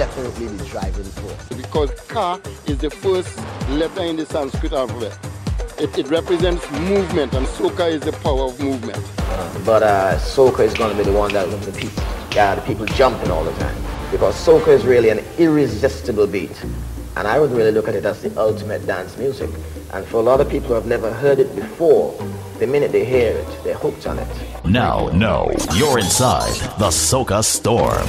definitely the driving force. Because ka is the first letter in the Sanskrit alphabet. It, it represents movement, and soca is the power of movement. But uh, soca is going to be the one that will the people, yeah, the people jumping all the time. Because soca is really an irresistible beat. And I would really look at it as the ultimate dance music. And for a lot of people who have never heard it before, the minute they hear it, they're hooked on it. Now, no, you're inside the Soca Storm.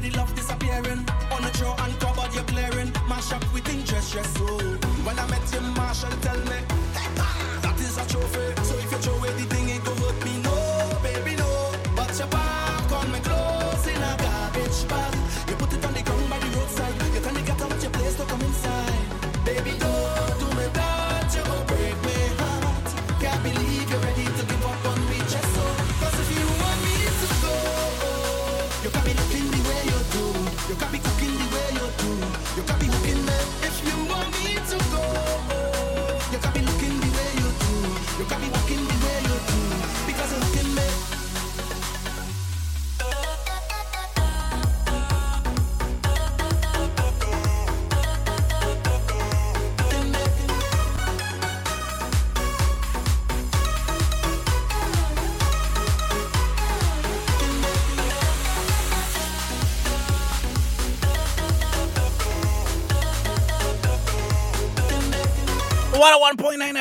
the Soca Storm.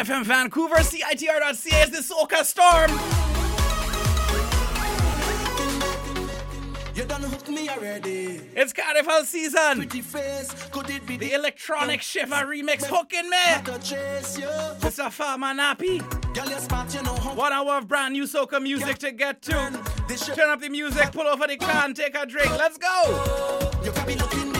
FM Vancouver, CITR.ca is the Soca Storm. You done hook me already. It's carnival season. Face, could it the, the electronic shiver remix hooking me. Mr. Farmer Nappy. One hour of brand new soca music to get to. Turn up the music, pull over the can, take a drink. Let's go.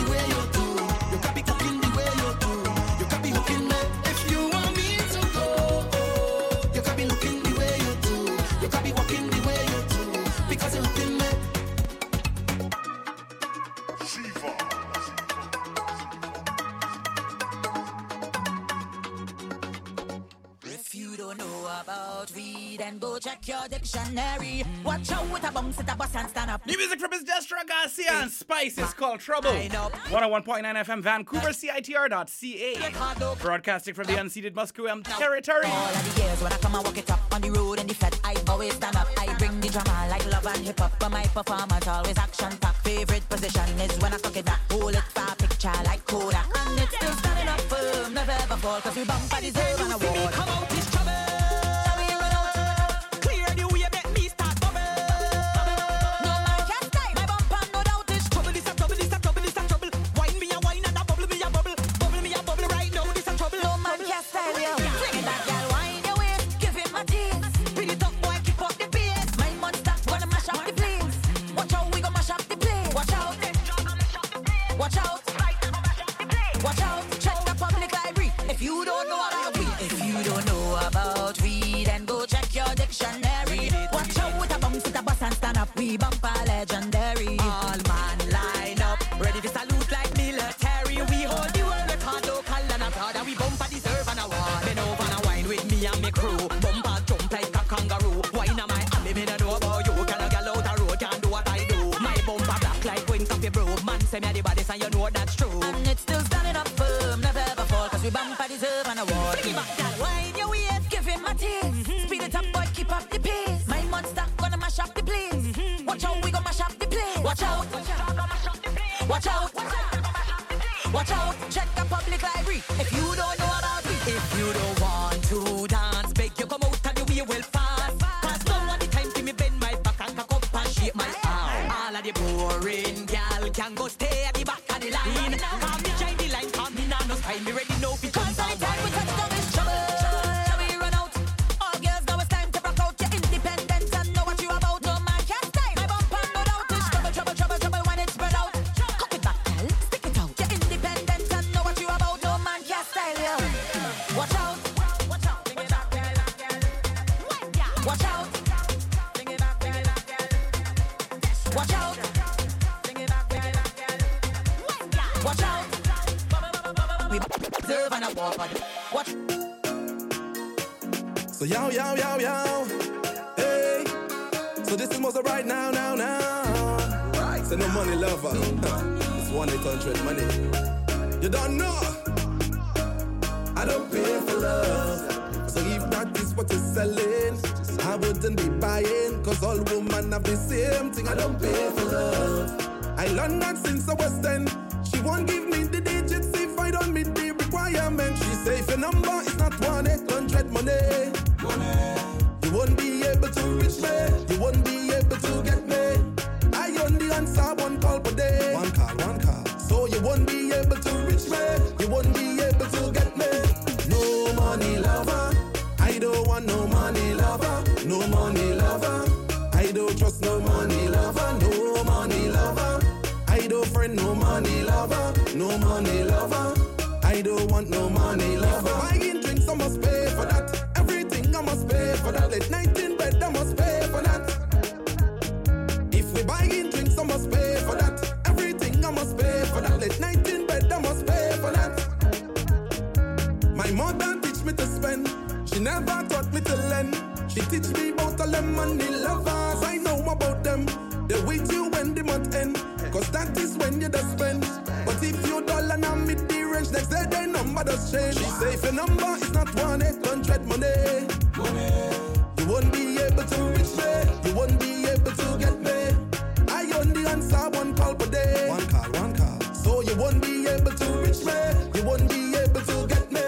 Check your dictionary. Watch out with a bounce at a bus and stand up. New music from his Destra Garcia and Spice is called Trouble. 101.9 FM Vancouver, CITR.ca. Broadcasting from the unceded Musqueam territory. All of the years when I come and walk it up on the road and the fed, I always stand up. I bring the drama like love and hip hop. But my performance always action packed. Favorite position is when I cook it back. Hold it for picture like Kodak. And it's still standing up firm, never ever fall. Cause we bump for deserve an award. Come out, I already know because day, their number does change. She say if your number is not one eight hundred money, money, you won't be able to reach me. You won't be able to get me. I only answer one call per day. One call, one call. So you won't be able to reach me. You won't be able to get me.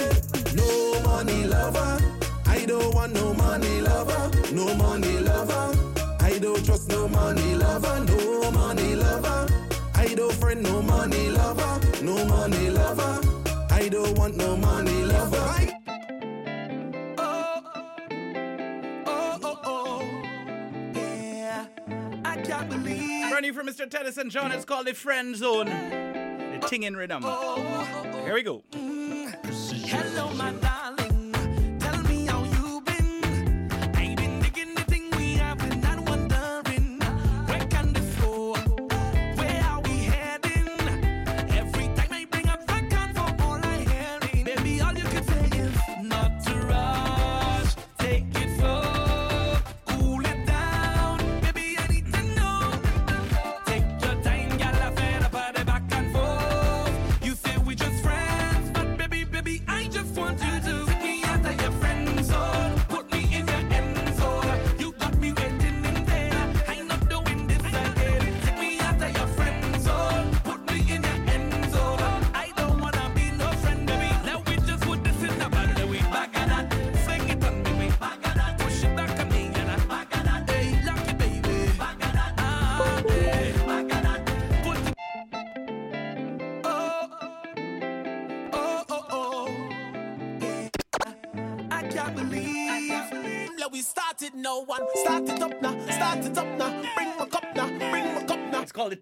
No money lover. I don't want no money lover. No money lover. I don't trust no money lover. No money lover. I don't friend no money lover. No money lover don't want no money lover. Oh, oh, oh, oh, oh. Yeah, I can't believe. Running from Mr. Tennyson John, it's called the friend zone. The tingin' rhythm. Oh, oh, Here we go. Mm. Hello, my.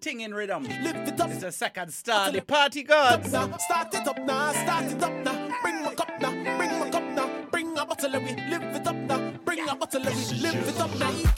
thing in rhythm. Lift it up. It's a second star. The party gods. Start it up now. Start it up now. Bring my cup now. Bring my cup now. Bring a bottle and we live it up now. Bring a bottle and we live it up now.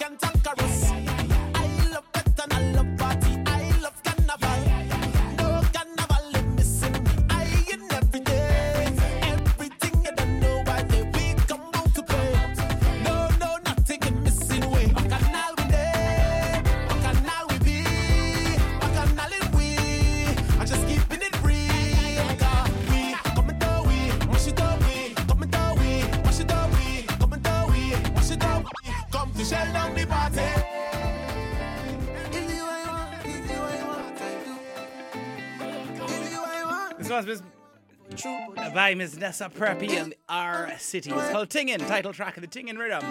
time is Nessa Preppy and our city is called Tingen, title track of the Tingen Rhythm.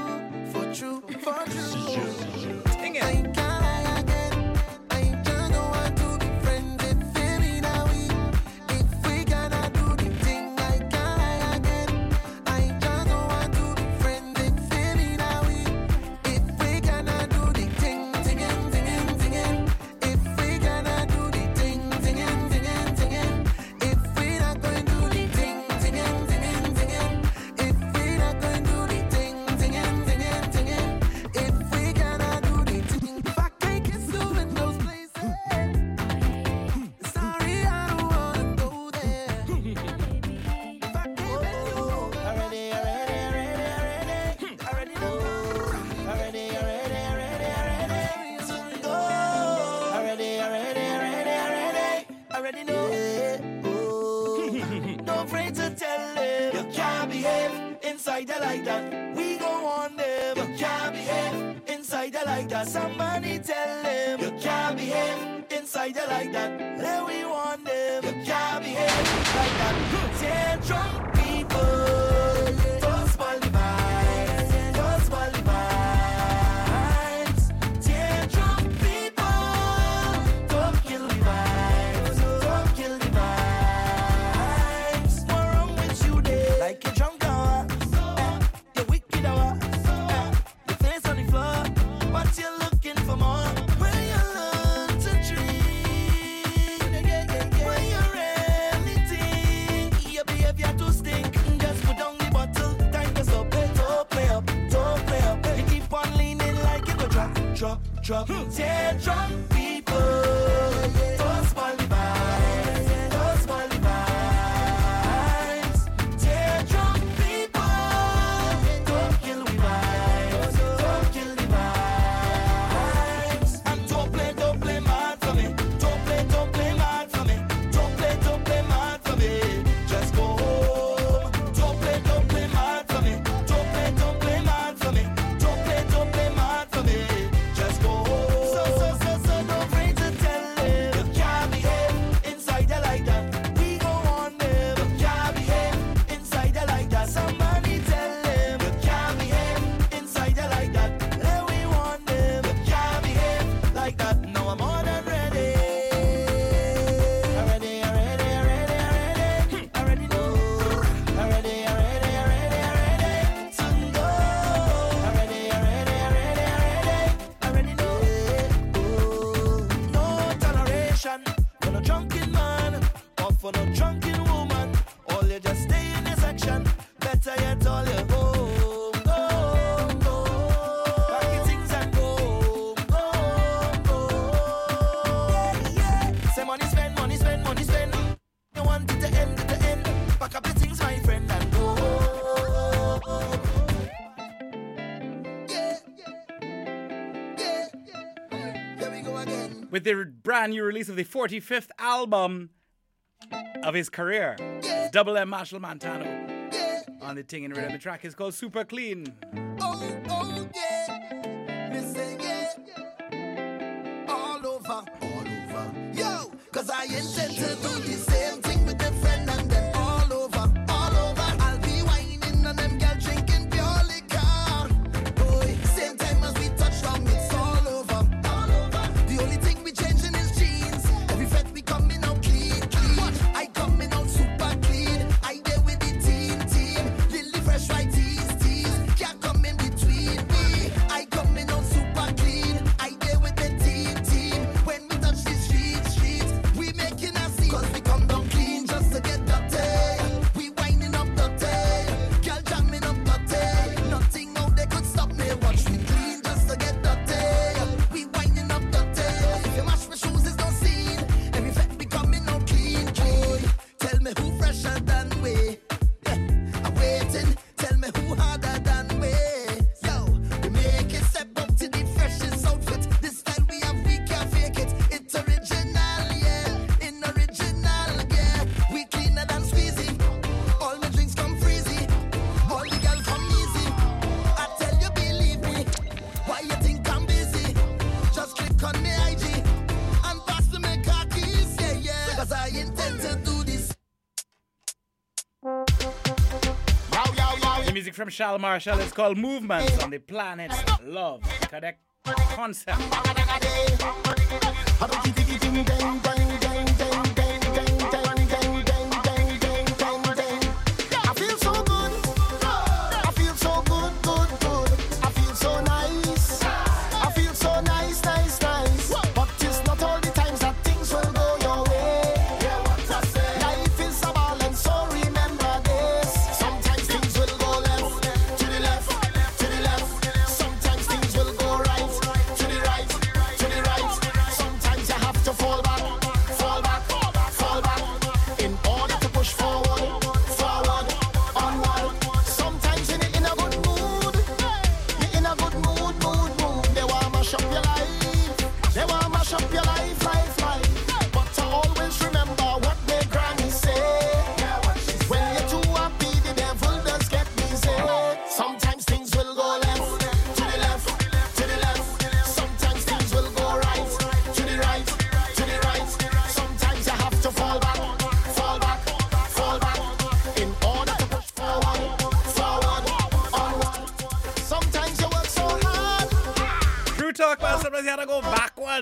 For true, for true. Rancho. with the brand new release of the 45th album of his career. Yeah. Double M Machel Montano yeah. on the ting and rhythm. The track is called Super Clean. Oh, oh, yeah. All over. All over. Yo, cause I intend to do this. From Shal Marshall. It's called Movements on the Planet Love Concept.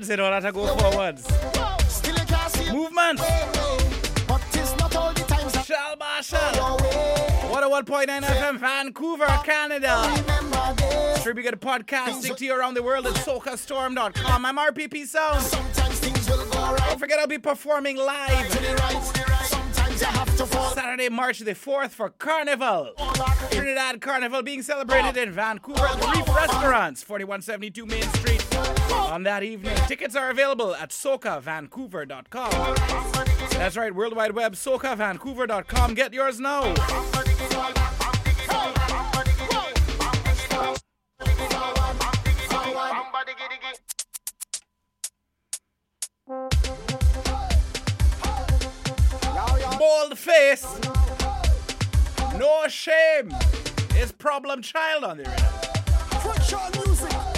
In order to go forwards. Movement. Shal Marshall. What a 1.9 FM, Vancouver, Canada. We get podcasting to you around the world at socastorm.com. I'm RPP Sound. Don't forget, I'll be performing live. Saturday, March the 4th for Carnival. Trinidad Carnival being celebrated in Vancouver at the Reef Restaurants, 4172 Main Street. On that evening, tickets are available at socavancouver.com. That's right, World Wide Web, socavancouver.com. Get yours now. Bold face, no shame. Is problem child on the rhythm. behavior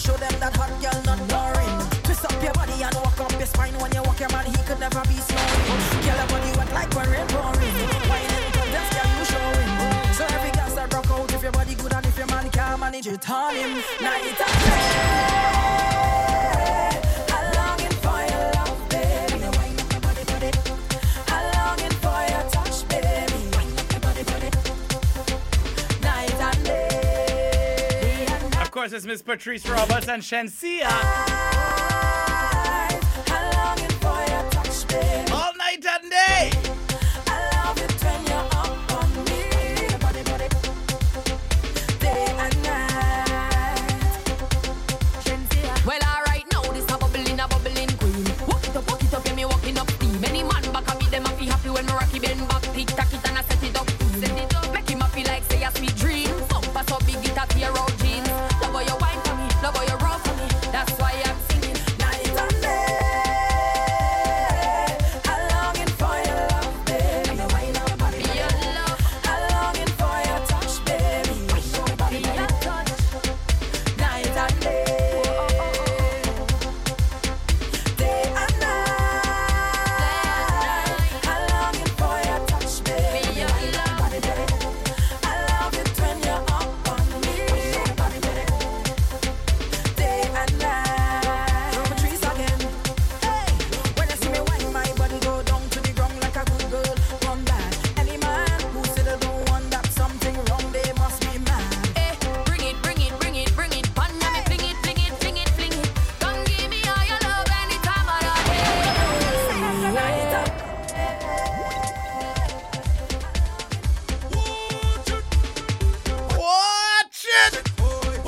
Show them that hot girl not boring. Twist up your body and walk up your spine. When you walk your man, he could never be snoring. Girl, your body wet like when rain pouring. To this girl you showing. So every girl start rock out if your body good and if your man can't manage it on him. Night and. Course, it's Miss Patrice Roberts and Shenseea.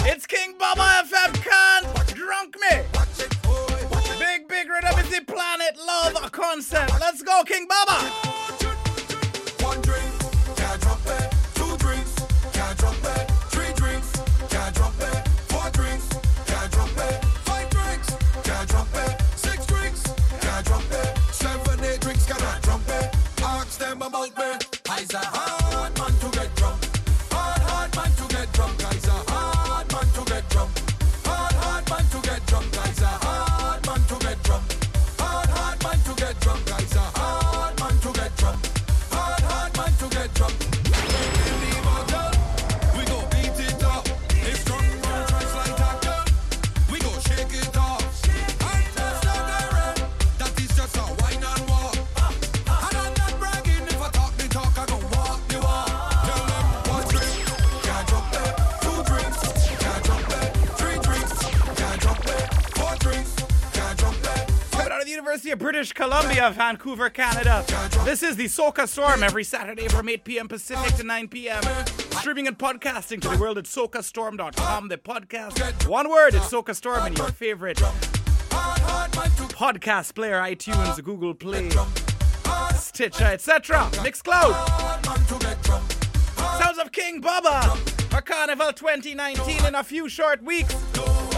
It's King Bubba FM can't drunk me. Big, big rhythm is the planet love concept. Let's go, King Bubba. Columbia, Vancouver, Canada. This is the Soca Storm every Saturday from 8 p.m. Pacific to 9 p.m. Streaming and podcasting to the world at socastorm.com. The podcast, one word, it's Soca Storm in your favorite podcast player, iTunes, Google Play, Stitcher, etc. Mixcloud. Sounds of King Bubba for Carnival 2019 in a few short weeks.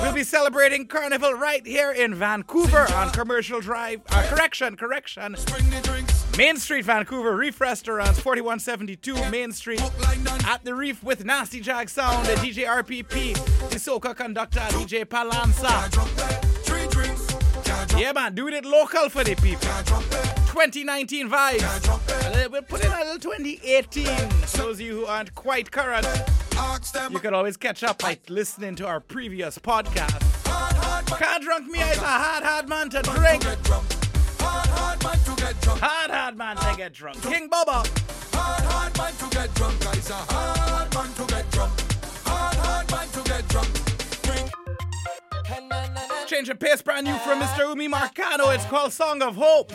We'll be celebrating Carnival right here in Vancouver on Commercial Drive. Uh, correction, correction. Main Street, Vancouver. Reef Restaurants, 4172 Main Street. At the Reef with Nasty Jag Sound, DJ RPP, the Soca conductor, DJ Palanza. Yeah, man, doing it local for the people. 2019 vibes. We'll put in a little 2018. Those of you who aren't quite current, you can always catch up by listening to our previous podcast. Can't drunk me is a hard, hard man to drink. Hard, hard man to get drunk. Hard, hard man to get drunk. King Bubba. Hard, hard man to get drunk. I's a hard man to get drunk. Hard, hard man to get drunk. Drink. Change of pace, brand new from Mr. Umi Marcano. It's called Song of Hope.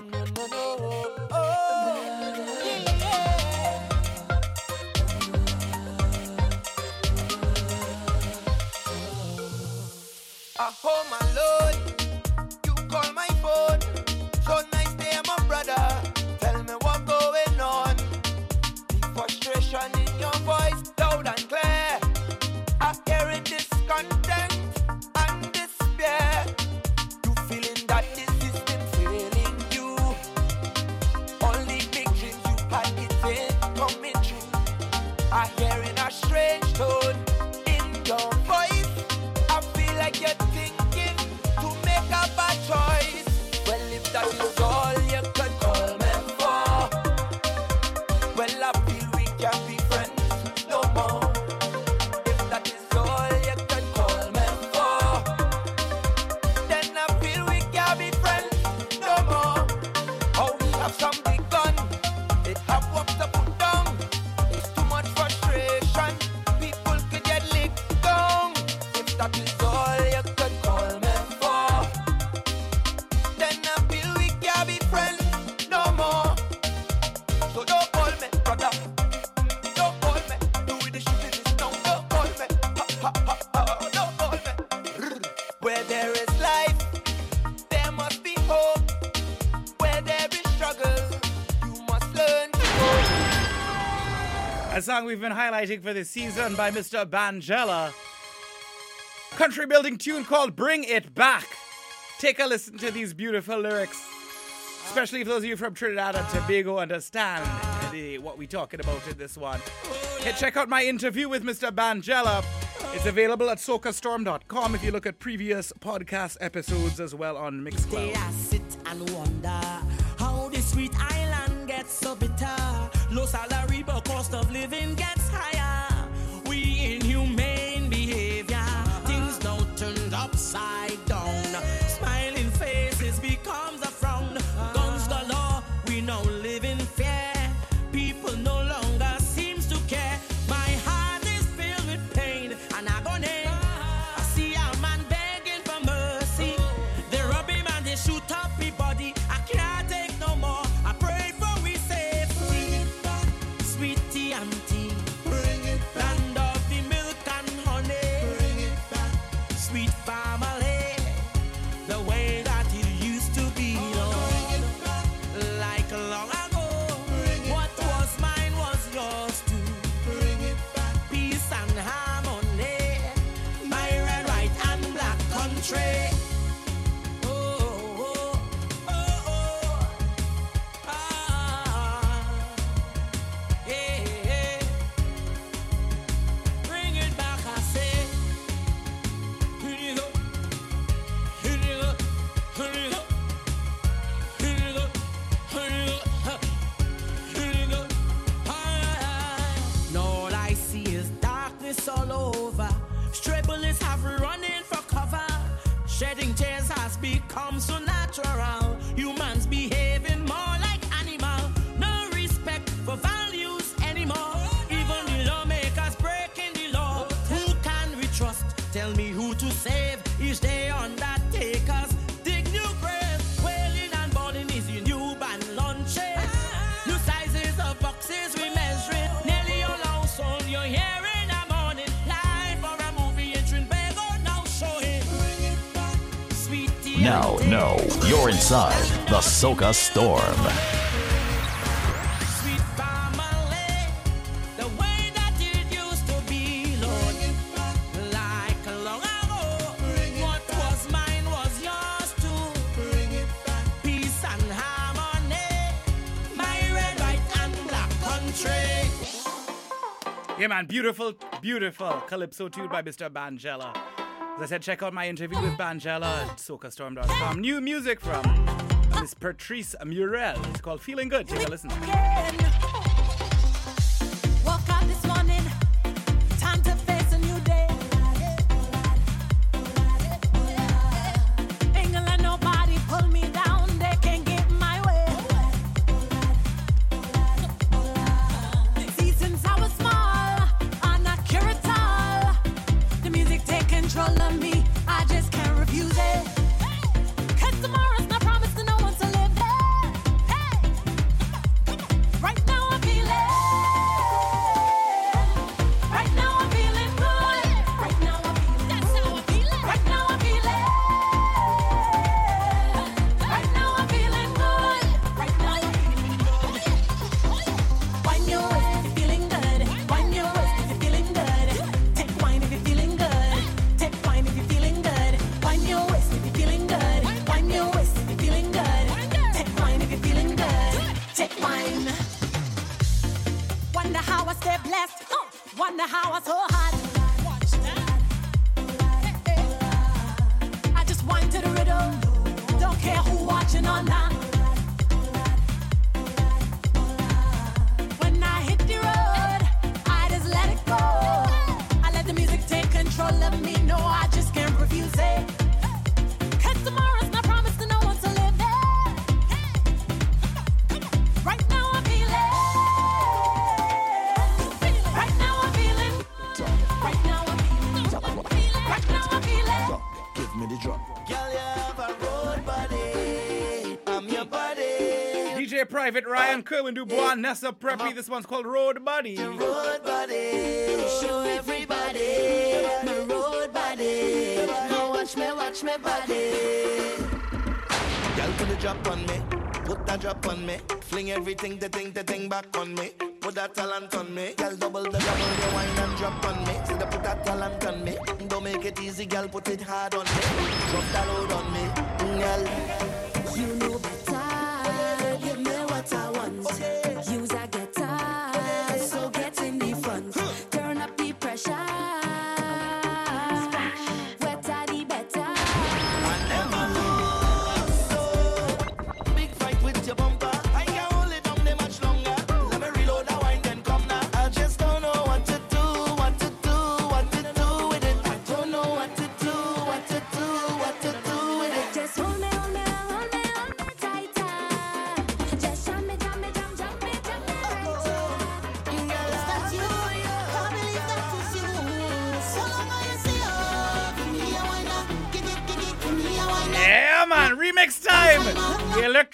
I hold my song we've been highlighting for this season by Mr. Banjella. Country building tune called Bring It Back. Take a listen to these beautiful lyrics. Especially if those of you from Trinidad and Tobago understand what we're talking about in this one. Hey, check out my interview with Mr. Banjella. It's available at socastorm.com if you look at previous podcast episodes as well on Mixcloud. Sit and wonder how this sweet island gets so bitter. Low salary, but cost of living gets higher. Me who to save. Each day undertakers dig new graves. Wailing and burning is your new band launching. New sizes of boxes we measuring. Nearly all our soul you're hearing a morning. Live for a movie in Trinbago now showing. Now, no, you're inside the Soca Storm. Yeah, man, beautiful, beautiful Calypso tune by Mr. Banjella. As I said, check out my interview with Banjella at socastorm.com. New music from Miss Patrice Murel. It's called Feeling Good. Take a listen. Kerwin Du Bois, Nessa Preppy. Uh-huh. This one's called Road Buddy. The road buddy, show everybody my road buddy. Now watch me, watch me buddy. Girl, put the drop on me, put that drop on me. Fling everything, the thing, the thing back on me. Put that talent on me, girl. Double the double, the wine and drop on me. See the put that talent on me. Don't make it easy, girl. Put it hard on me. Drop that load on me, mm, girl.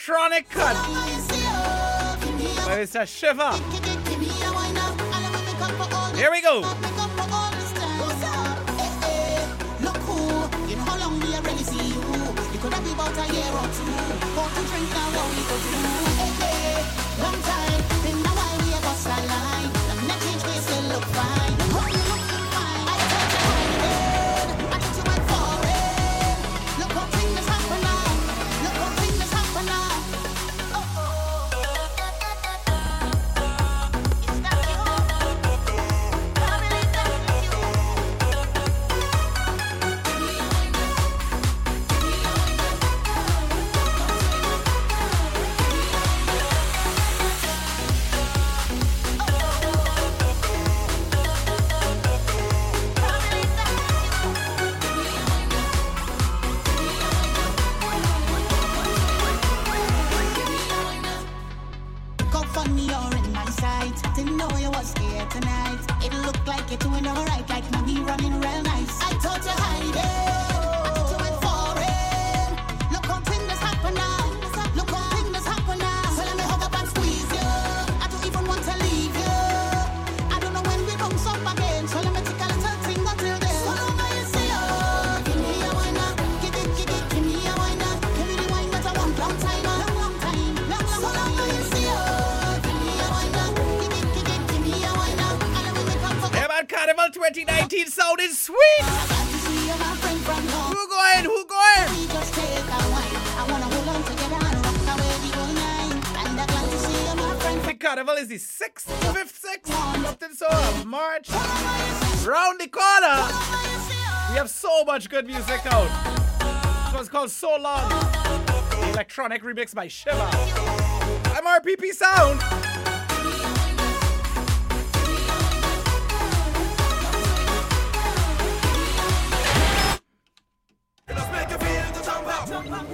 electronic cut. Where is a shiver? Here we go. About a year or two, to drink now, what we go. Hey, hey, long time, good music out. This one's called So Long. Electronic remix by Shiva. MRPP Sound.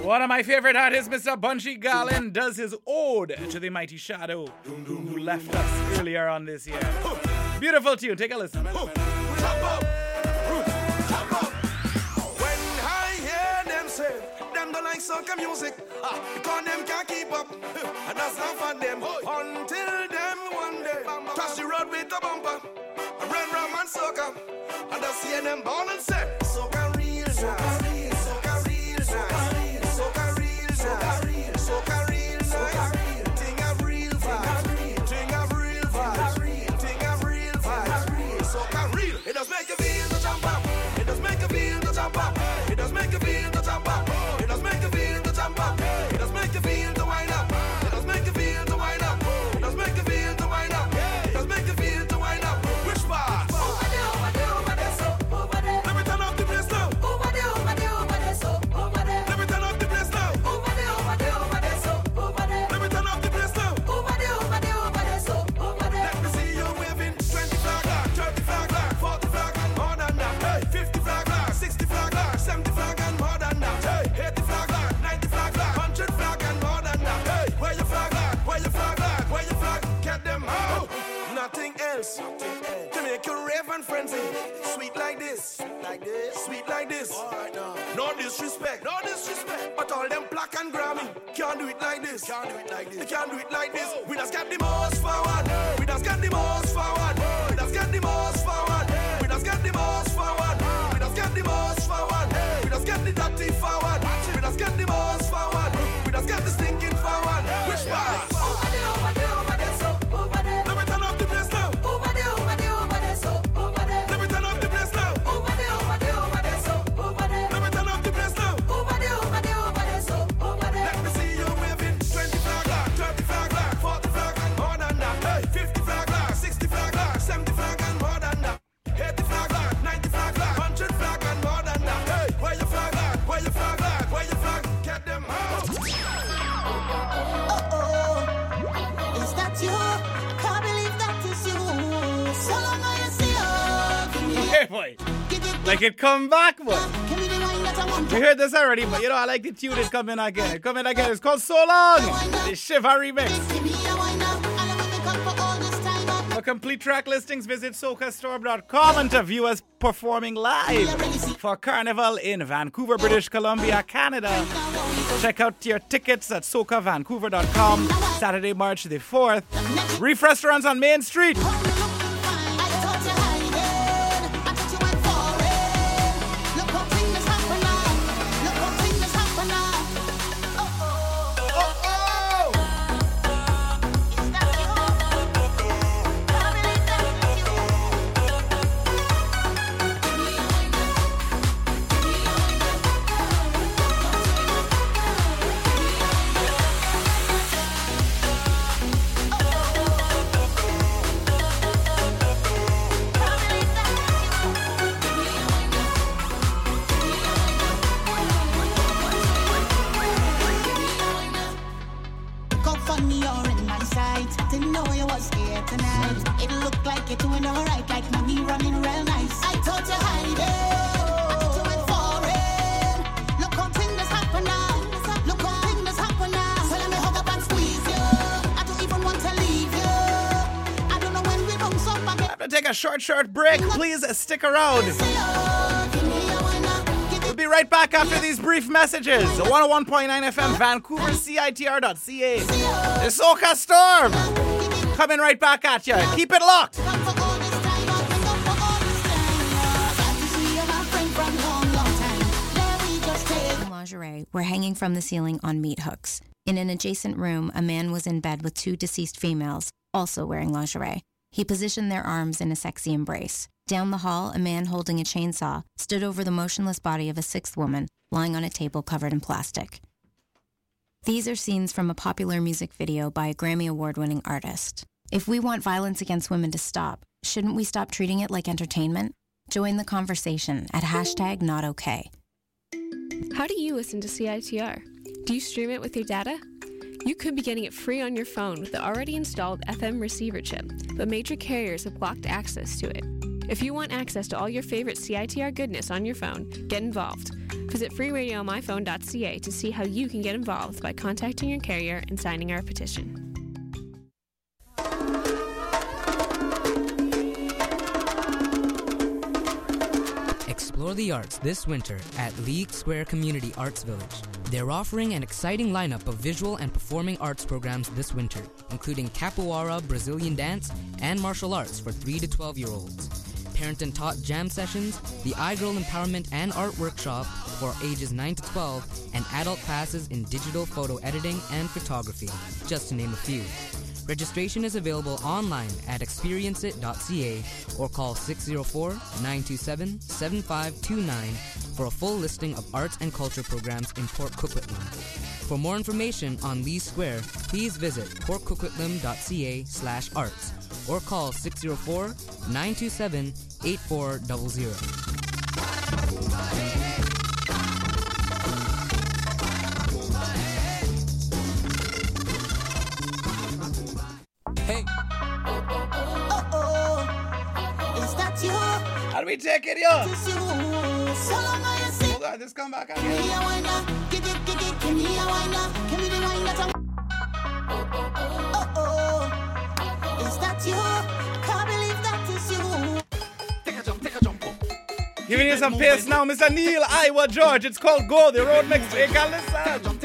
One of my favorite artists, Mr. Bunji Garlin, does his ode to the mighty Shadow, who left us earlier on this year. Beautiful tune, take a listen. them like soca music. Ah, cause them can't keep up. And that's not for them. Until them one day. Touch the road with a bumper. I run round and soca, And I see them born and set. soca real. Soccer real. and frenzy. Sweet like this, like this, sweet like this. Alright now. No disrespect, no disrespect. But all them black and Grammy can't do it like this. Can't do it like this. They can't do it like this. We just get the most forward. We just get the most forward. We just get the most forward. We just get the most forward. Ah. We just get the most forward. We just get the dirty forward. We just get the most forward. We just get the stinking forward. Which part? Come back, but we heard this already, but you know I like the tune. It's coming again. Coming again. It's called So Long. The Shiva remix. For complete track listings, visit socastorm.com and to view us performing live for Carnival in Vancouver, British Columbia, Canada. Check out your tickets at socavancouver.com Saturday, March the 4th. Reef Restaurants on Main Street. Please stick around. We'll be right back after these brief messages. 101.9 FM, Vancouver, CITR.ca. The Soca Storm. Coming right back at you. Keep it locked. lingerie were hanging from the ceiling on meat hooks. In an adjacent room, a man was in bed with two deceased females, also wearing lingerie. He positioned their arms in a sexy embrace. Down the hall, a man holding a chainsaw stood over the motionless body of a sixth woman, lying on a table covered in plastic. These are scenes from a popular music video by a Grammy Award winning artist. If we want violence against women to stop, shouldn't we stop treating it like entertainment? Join the conversation at hashtag not. How do you listen to CITR? Do you stream it with your data? You could be getting it free on your phone with the already installed FM receiver chip, but major carriers have blocked access to it. If you want access to all your favorite CITR goodness on your phone, get involved. Visit freeradiomyphone.ca to see how you can get involved by contacting your carrier and signing our petition. Explore the arts this winter at Leigh Square Community Arts Village. They're offering an exciting lineup of visual and performing arts programs this winter, including capoeira, Brazilian dance, and martial arts for 3 to 12 year olds. Parent and taught jam sessions, the iGirl Empowerment and Art Workshop for ages 9 to 12, and adult classes in digital photo editing and photography, just to name a few. Registration is available online at experienceit.ca or call 604-927-7529 for a full listing of arts and culture programs in Port Coquitlam. For more information on Leigh Square, please visit portcoquitlam.ca slash arts or call 604-927-8400. Hey. Is that you? How do we take it, yo? You. So long Hold on, just come back Give Giving you some pace now, Mr. Neil Iwer George. It's called Go, the road mix. Take a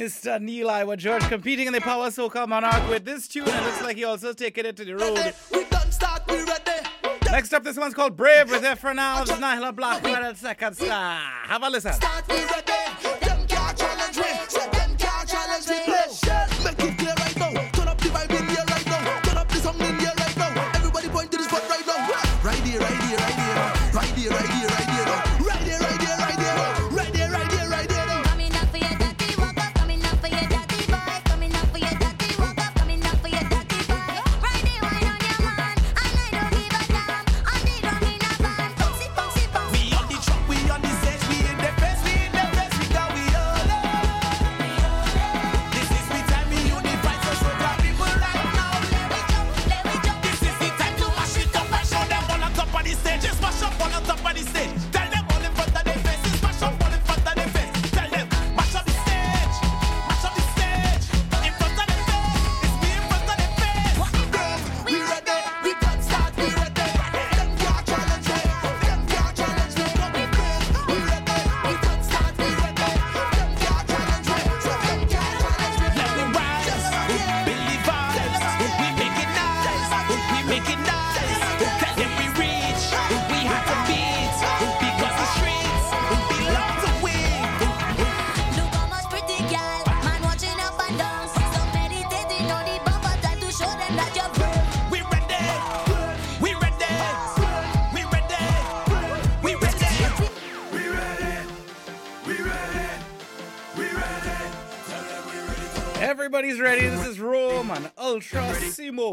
Mr. Uh, Neil Iwer George competing in the Power Soca Monarch with this tune. It looks like he also taking it to the road. Start, Next up, this one's called Brave with Efra Now. Nihla Black, Metal Second Star. Have a listen. ready. This is Rome on Ultra Simmo.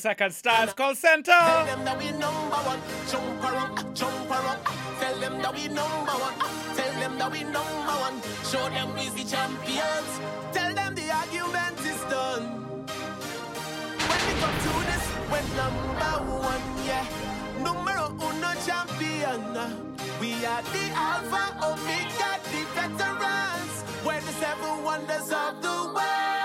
second Stars Call Center. Tell them that we number one. Jump around, jump around. Tell them that we number one. Tell them that we number one. Show them we's the champions. Tell them the argument is done. When we come to this, we're number one, yeah. Uno champion. We are the Alpha Omega, the veterans. We're the seven wonders of the world.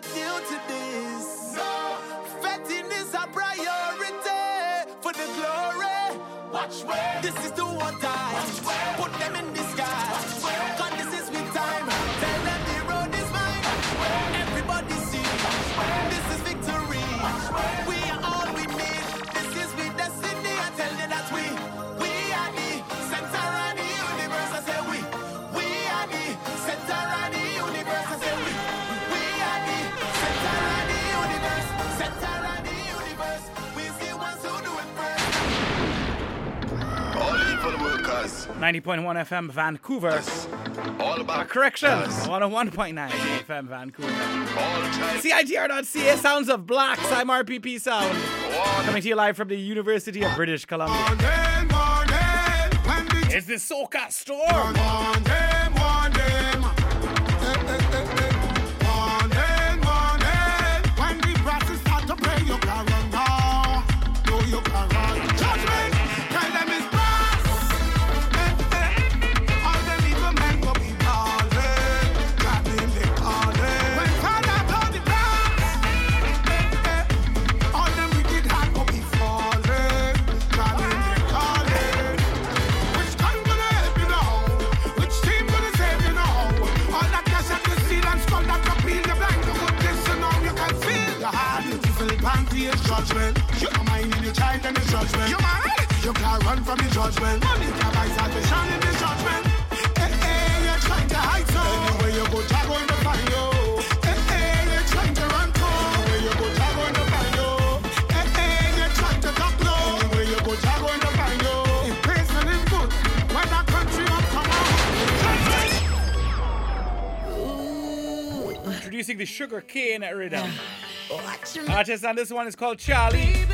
not new to this. No, fetting is a priority for the glory. Watch where this is the one time. Put them in this. 90.1 FM Vancouver. All about uh, 101.9 FM Vancouver. CITR.ca, Sounds of Blacks. I'm RPP Sound. Coming to you live from the University of British Columbia. Morning, morning, it's the Soca Storm. Morning, judgment. Mind in your child and judgment. You mind? You can't run from judgment. Money can buy salvation in judgment. Hey, hey, you're trying to hide. Anywhere you go, talk Introducing the sugar cane rhythm. Watch me. Artist on this one is called Charlie.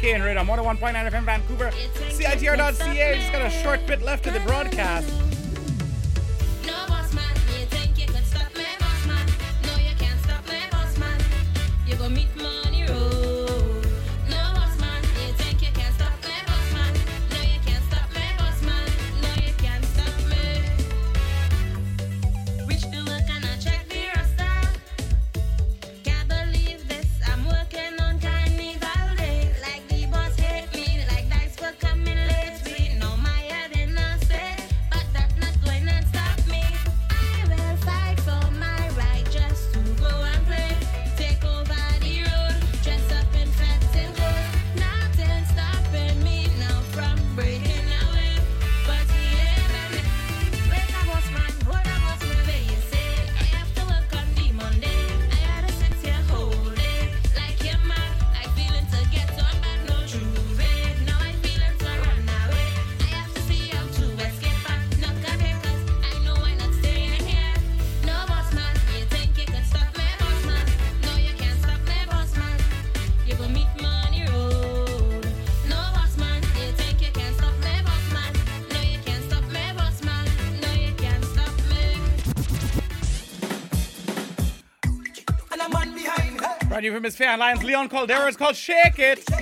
Okay, and right on 101.9 FM Vancouver, CITR.ca. Just got a short bit left of the broadcast. from his fair Leon Caldera. is called Shake It.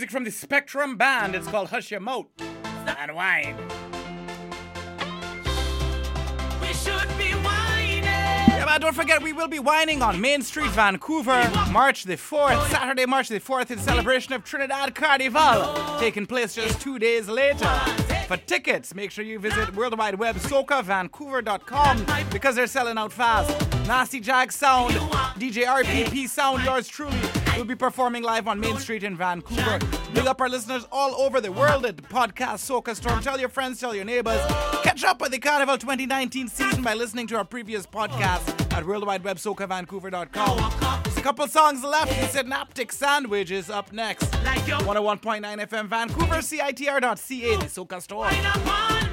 music from the Spectrum Band. It's called Hush Your Moat and Wine. Yeah, but don't forget, we will be whining on Main Street, Vancouver, March the 4th, Saturday, March the 4th, in celebration of Trinidad Carnival, taking place just two days later. For tickets, make sure you visit World Wide Web SocaVancouver.com because they're selling out fast. Nasty Jag Sound, DJ RPP Sound, yours truly, We'll be performing live on Main Street in Vancouver. Big up our listeners all over the world at the podcast Soca Storm. Tell your friends, tell your neighbors. Catch up with the Carnival 2019 season by listening to our previous podcast at worldwidewebsoca.vancouver.com. There's a couple songs left. The Synaptic Sandwich is up next. 101.9 FM Vancouver, CITR.ca, the Soca Storm.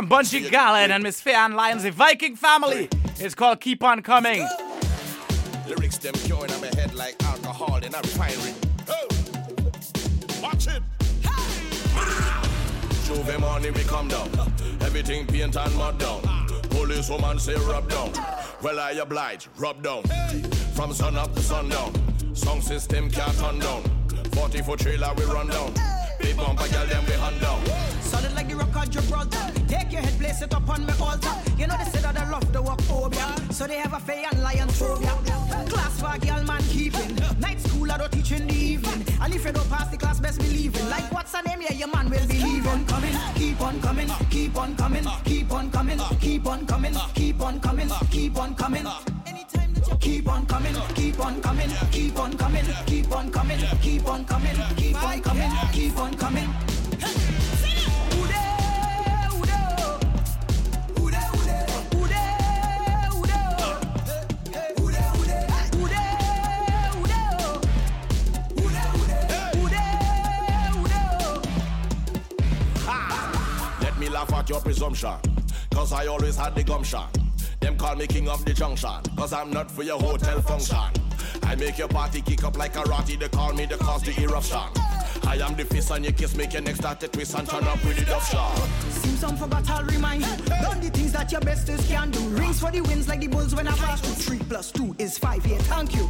From Bunji Garlin and Miss Fay-Ann Lyons, the Viking family. It's called Keep On Coming. Lyrics them curing on my head like alcohol in a refinery. Oh. Watch it. Juve morning we come down. Everything paint and mud down. Police woman say rub down. Well I oblige, rub down. From sun up to sundown. Song system can't turn down. 40 foot trailer we run down. Big bumper girl them we hunt down. Solid like the place it upon my altar. You know they say that I love the walk phobia. So they have a fair and lion phobia. Class for girl man keeping. Night school I don't teach in the evening. And if you don't pass the class, best believe it. Like what's her name? Yeah, your man will be leaving. Coming, keep on coming, keep on coming, keep on coming, keep on coming, keep on coming, keep on coming. Keep on coming, keep on coming, keep on coming, keep on coming, your presumption. Cause I always had the gumption. Them call me king of the junction. Cause I'm not for your hotel function. I make your party kick up like karate. They call me the cause the eruption. I am the fist on your kiss, make your neck start to twist and turn up with the dove shot. Seems some forgot I'll remind you. Done the things that your besters can do. Rings for the wins like the bulls when I pass through. Three plus two is five, yeah, thank you.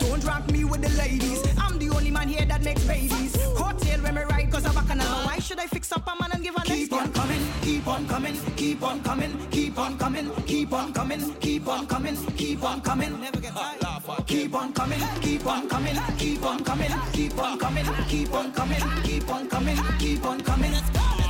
Don't rank me with the ladies. I'm the only man here that makes babies. Coattail when me ride cause I'm back and Why should I fix up a man and give a Keep on coming, keep on coming, keep on coming, keep on coming, keep on coming, keep on coming, keep on coming. Never get tired. Keep on coming, keep on coming, keep on coming, keep on coming, keep on coming, keep on coming, keep on coming.